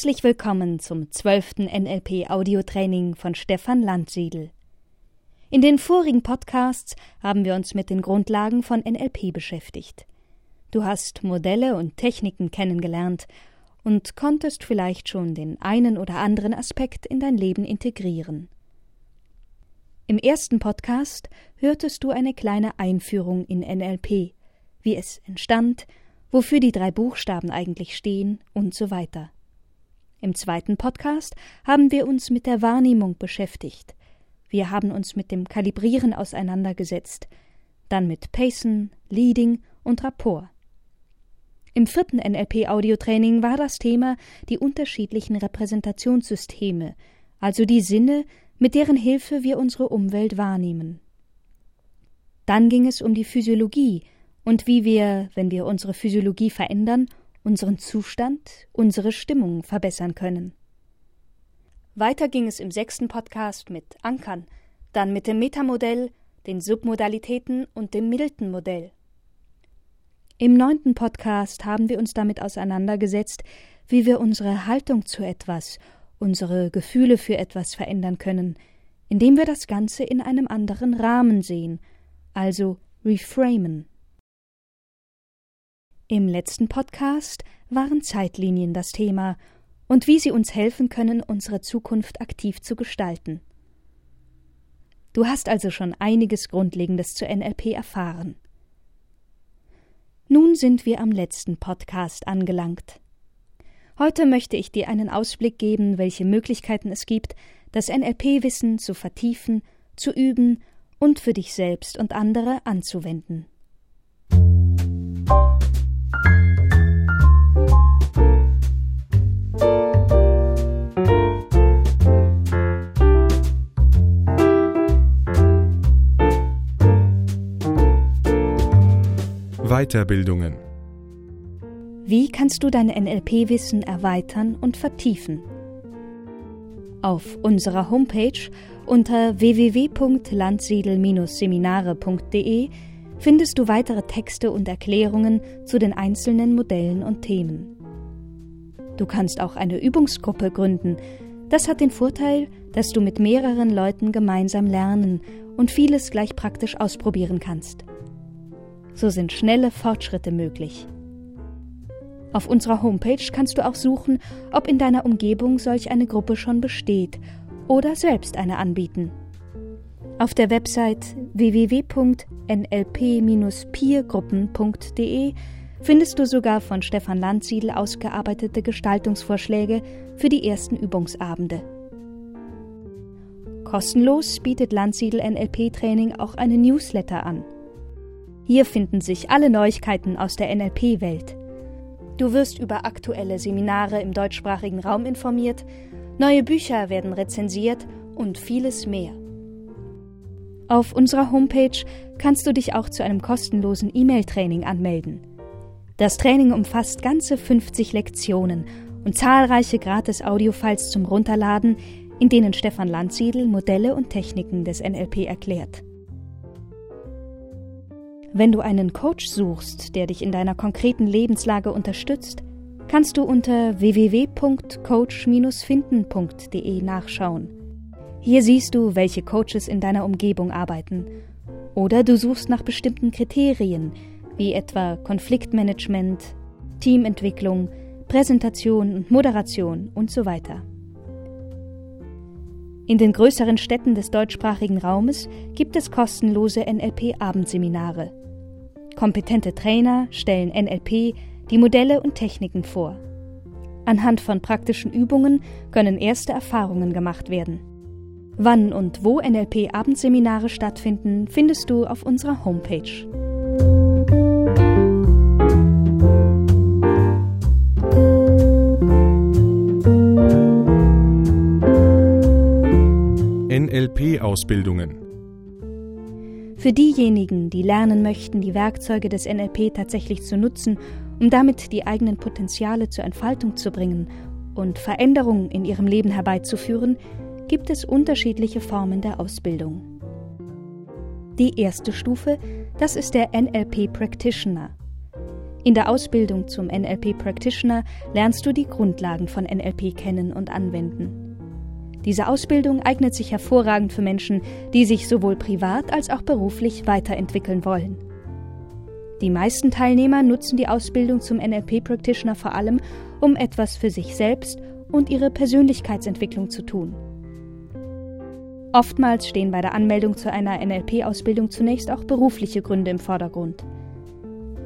Herzlich willkommen zum zwölften NLP Audiotraining von Stefan Landsiedel. In den vorigen Podcasts haben wir uns mit den Grundlagen von NLP beschäftigt. Du hast Modelle und Techniken kennengelernt und konntest vielleicht schon den einen oder anderen Aspekt in dein Leben integrieren. Im ersten Podcast hörtest du eine kleine Einführung in NLP, wie es entstand, wofür die drei Buchstaben eigentlich stehen und so weiter. Im zweiten Podcast haben wir uns mit der Wahrnehmung beschäftigt. Wir haben uns mit dem Kalibrieren auseinandergesetzt, dann mit Pacen, Leading und Rapport. Im vierten NLP-Audiotraining war das Thema die unterschiedlichen Repräsentationssysteme, also die Sinne, mit deren Hilfe wir unsere Umwelt wahrnehmen. Dann ging es um die Physiologie und wie wir, wenn wir unsere Physiologie verändern, unseren Zustand, unsere Stimmung verbessern können. Weiter ging es im sechsten Podcast mit Ankern, dann mit dem Metamodell, den Submodalitäten und dem Milton-Modell. Im neunten Podcast haben wir uns damit auseinandergesetzt, wie wir unsere Haltung zu etwas, unsere Gefühle für etwas verändern können, indem wir das Ganze in einem anderen Rahmen sehen, also reframen. Im letzten Podcast waren Zeitlinien das Thema und wie sie uns helfen können, unsere Zukunft aktiv zu gestalten. Du hast also schon einiges Grundlegendes zu NLP erfahren. Nun sind wir am letzten Podcast angelangt. Heute möchte ich dir einen Ausblick geben, welche Möglichkeiten es gibt, das NLP-Wissen zu vertiefen, zu üben und für dich selbst und andere anzuwenden. Weiterbildungen. Wie kannst du dein NLP-Wissen erweitern und vertiefen? Auf unserer Homepage unter www.landsiedel-seminare.de findest du weitere Texte und Erklärungen zu den einzelnen Modellen und Themen. Du kannst auch eine Übungsgruppe gründen. Das hat den Vorteil, dass du mit mehreren Leuten gemeinsam lernen und vieles gleich praktisch ausprobieren kannst. So sind schnelle Fortschritte möglich. Auf unserer Homepage kannst du auch suchen, ob in deiner Umgebung solch eine Gruppe schon besteht oder selbst eine anbieten. Auf der Website www.nlp-peergruppen.de findest du sogar von Stefan Landsiedel ausgearbeitete Gestaltungsvorschläge für die ersten Übungsabende. Kostenlos bietet Landsiedel NLP Training auch eine Newsletter an. Hier finden sich alle Neuigkeiten aus der NLP-Welt. Du wirst über aktuelle Seminare im deutschsprachigen Raum informiert, neue Bücher werden rezensiert und vieles mehr. Auf unserer Homepage kannst du dich auch zu einem kostenlosen E-Mail-Training anmelden. Das Training umfasst ganze 50 Lektionen und zahlreiche gratis Audiofiles zum Runterladen, in denen Stefan Landsiedel Modelle und Techniken des NLP erklärt. Wenn du einen Coach suchst, der dich in deiner konkreten Lebenslage unterstützt, kannst du unter www.coach-finden.de nachschauen. Hier siehst du, welche Coaches in deiner Umgebung arbeiten. Oder du suchst nach bestimmten Kriterien, wie etwa Konfliktmanagement, Teamentwicklung, Präsentation und Moderation und so weiter. In den größeren Städten des deutschsprachigen Raumes gibt es kostenlose NLP-Abendseminare. Kompetente Trainer stellen NLP, die Modelle und Techniken vor. Anhand von praktischen Übungen können erste Erfahrungen gemacht werden. Wann und wo NLP-Abendseminare stattfinden, findest du auf unserer Homepage. NLP-Ausbildungen. Für diejenigen, die lernen möchten, die Werkzeuge des NLP tatsächlich zu nutzen, um damit die eigenen Potenziale zur Entfaltung zu bringen und Veränderungen in ihrem Leben herbeizuführen, gibt es unterschiedliche Formen der Ausbildung. Die erste Stufe, das ist der NLP Practitioner. In der Ausbildung zum NLP Practitioner lernst du die Grundlagen von NLP kennen und anwenden. Diese Ausbildung eignet sich hervorragend für Menschen, die sich sowohl privat als auch beruflich weiterentwickeln wollen. Die meisten Teilnehmer nutzen die Ausbildung zum NLP Practitioner vor allem, um etwas für sich selbst und ihre Persönlichkeitsentwicklung zu tun. Oftmals stehen bei der Anmeldung zu einer NLP-Ausbildung zunächst auch berufliche Gründe im Vordergrund.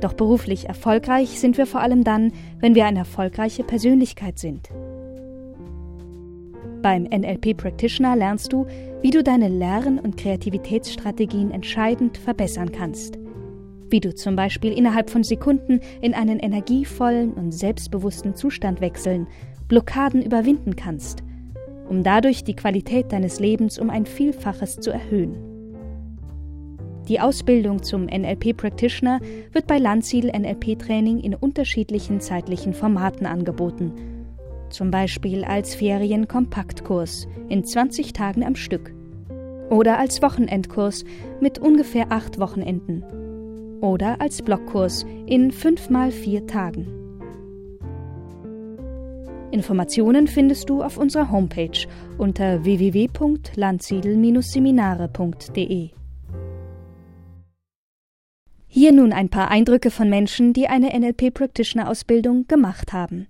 Doch beruflich erfolgreich sind wir vor allem dann, wenn wir eine erfolgreiche Persönlichkeit sind. Beim NLP Practitioner lernst du, wie du deine Lern- und Kreativitätsstrategien entscheidend verbessern kannst. Wie du zum Beispiel innerhalb von Sekunden in einen energievollen und selbstbewussten Zustand wechseln, Blockaden überwinden kannst, um dadurch die Qualität deines Lebens um ein Vielfaches zu erhöhen. Die Ausbildung zum NLP Practitioner wird bei Landsiedel NLP Training in unterschiedlichen zeitlichen Formaten angeboten zum Beispiel als Ferien-Kompaktkurs in 20 Tagen am Stück oder als Wochenendkurs mit ungefähr acht Wochenenden oder als Blockkurs in 5 mal 4 Tagen. Informationen findest du auf unserer Homepage unter www.landsiedel-seminare.de. Hier nun ein paar Eindrücke von Menschen, die eine NLP Practitioner Ausbildung gemacht haben.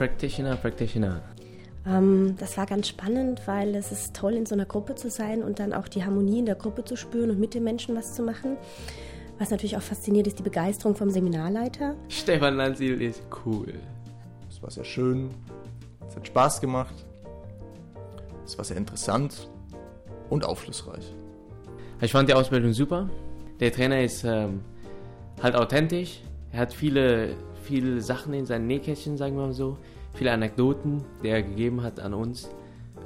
Practitioner, Practitioner. Ähm, das war ganz spannend, weil es ist toll, in so einer Gruppe zu sein und dann auch die Harmonie in der Gruppe zu spüren und mit den Menschen was zu machen. Was natürlich auch fasziniert, ist die Begeisterung vom Seminarleiter. Stefan Landsiedel ist cool. Es war sehr schön, es hat Spaß gemacht, es war sehr interessant und aufschlussreich. Ich fand die Ausbildung super. Der Trainer ist ähm, halt authentisch. Er hat viele, viele Sachen in seinem Nähkästchen, sagen wir mal so. Viele Anekdoten, die er gegeben hat an uns.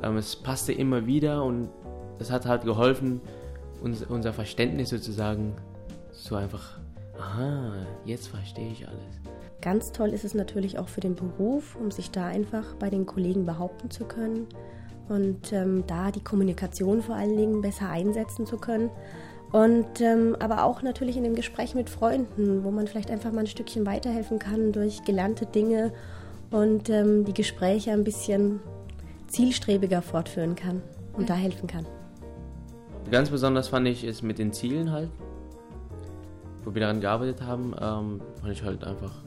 Ähm, es passte immer wieder und das hat halt geholfen, uns, unser Verständnis sozusagen so einfach, aha, jetzt verstehe ich alles. Ganz toll ist es natürlich auch für den Beruf, um sich da einfach bei den Kollegen behaupten zu können und ähm, da die Kommunikation vor allen Dingen besser einsetzen zu können. Und ähm, aber auch natürlich in dem Gespräch mit Freunden, wo man vielleicht einfach mal ein Stückchen weiterhelfen kann durch gelernte Dinge und ähm, die Gespräche ein bisschen zielstrebiger fortführen kann und da helfen kann. Ganz besonders fand ich es mit den Zielen halt, wo wir daran gearbeitet haben, ähm, fand ich halt einfach,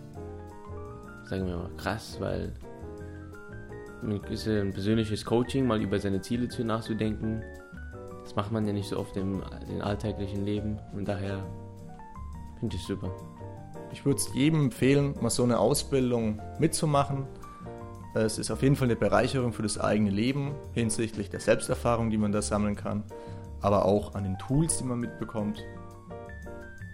sagen wir mal, krass, weil ein persönliches Coaching, mal über seine Ziele zu nachzudenken, das macht man ja nicht so oft im, im alltäglichen Leben und daher finde ich super. Ich würde es jedem empfehlen, mal so eine Ausbildung mitzumachen. Es ist auf jeden Fall eine Bereicherung für das eigene Leben hinsichtlich der Selbsterfahrung, die man da sammeln kann, aber auch an den Tools, die man mitbekommt,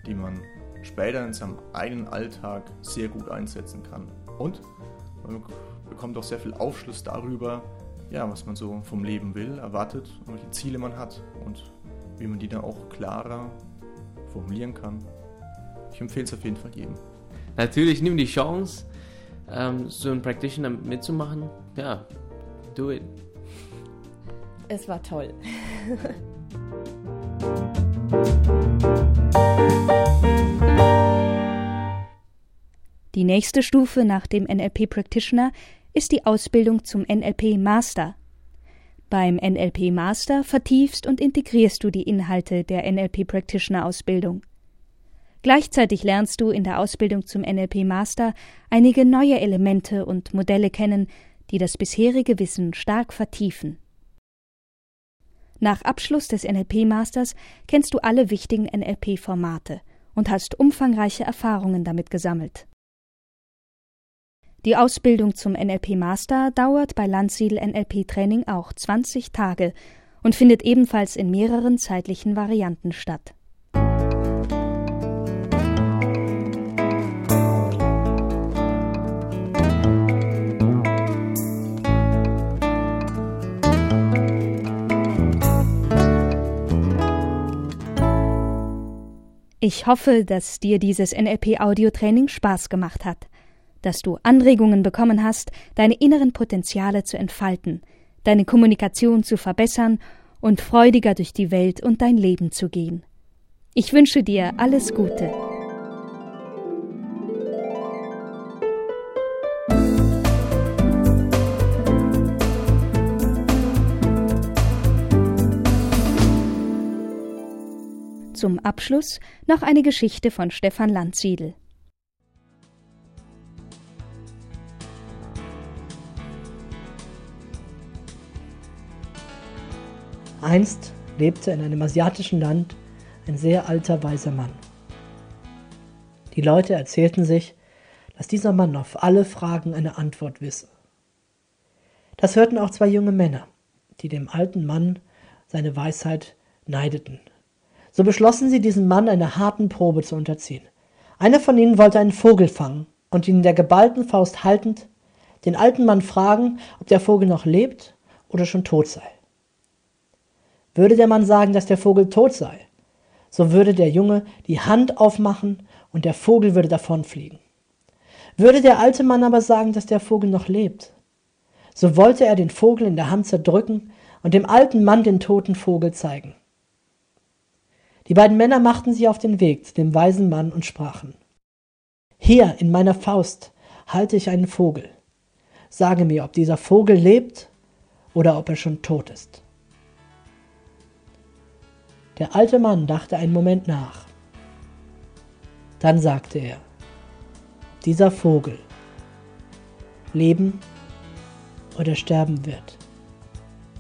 die man später in seinem eigenen Alltag sehr gut einsetzen kann. Und man bekommt auch sehr viel Aufschluss darüber, ja, was man so vom Leben will, erwartet und welche Ziele man hat und wie man die dann auch klarer formulieren kann. Ich empfehle es auf jeden Fall jedem. Natürlich nimm die Chance, ähm, so einen Practitioner mitzumachen. Ja, do it. Es war toll. Die nächste Stufe nach dem NLP Practitioner ist die Ausbildung zum NLP Master. Beim NLP Master vertiefst und integrierst du die Inhalte der NLP Practitioner Ausbildung. Gleichzeitig lernst du in der Ausbildung zum NLP Master einige neue Elemente und Modelle kennen, die das bisherige Wissen stark vertiefen. Nach Abschluss des NLP Masters kennst du alle wichtigen NLP Formate und hast umfangreiche Erfahrungen damit gesammelt. Die Ausbildung zum NLP Master dauert bei Landsiedel NLP Training auch 20 Tage und findet ebenfalls in mehreren zeitlichen Varianten statt. Ich hoffe, dass dir dieses NLP Audio-Training Spaß gemacht hat dass du Anregungen bekommen hast, deine inneren Potenziale zu entfalten, deine Kommunikation zu verbessern und freudiger durch die Welt und dein Leben zu gehen. Ich wünsche dir alles Gute. Zum Abschluss noch eine Geschichte von Stefan Landsiedel. Einst lebte in einem asiatischen Land ein sehr alter weiser Mann. Die Leute erzählten sich, dass dieser Mann auf alle Fragen eine Antwort wisse. Das hörten auch zwei junge Männer, die dem alten Mann seine Weisheit neideten. So beschlossen sie, diesen Mann einer harten Probe zu unterziehen. Einer von ihnen wollte einen Vogel fangen und ihn in der geballten Faust haltend den alten Mann fragen, ob der Vogel noch lebt oder schon tot sei. Würde der Mann sagen, dass der Vogel tot sei, so würde der Junge die Hand aufmachen und der Vogel würde davonfliegen. Würde der alte Mann aber sagen, dass der Vogel noch lebt, so wollte er den Vogel in der Hand zerdrücken und dem alten Mann den toten Vogel zeigen. Die beiden Männer machten sich auf den Weg zu dem weisen Mann und sprachen Hier in meiner Faust halte ich einen Vogel. Sage mir, ob dieser Vogel lebt oder ob er schon tot ist. Der alte Mann dachte einen Moment nach. Dann sagte er, dieser Vogel leben oder sterben wird,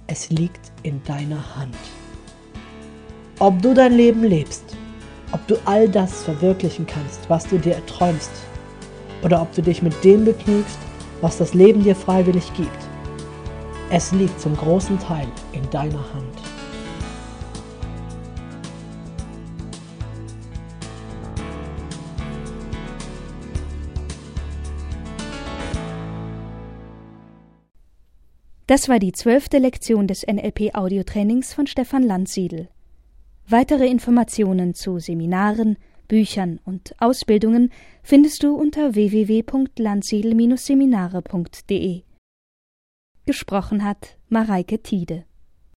es liegt in deiner Hand. Ob du dein Leben lebst, ob du all das verwirklichen kannst, was du dir erträumst, oder ob du dich mit dem begnügst, was das Leben dir freiwillig gibt, es liegt zum großen Teil in deiner Hand. Das war die zwölfte Lektion des NLP-Audiotrainings von Stefan Landsiedel. Weitere Informationen zu Seminaren, Büchern und Ausbildungen findest du unter www.landsiedel-seminare.de. Gesprochen hat Mareike Tiede.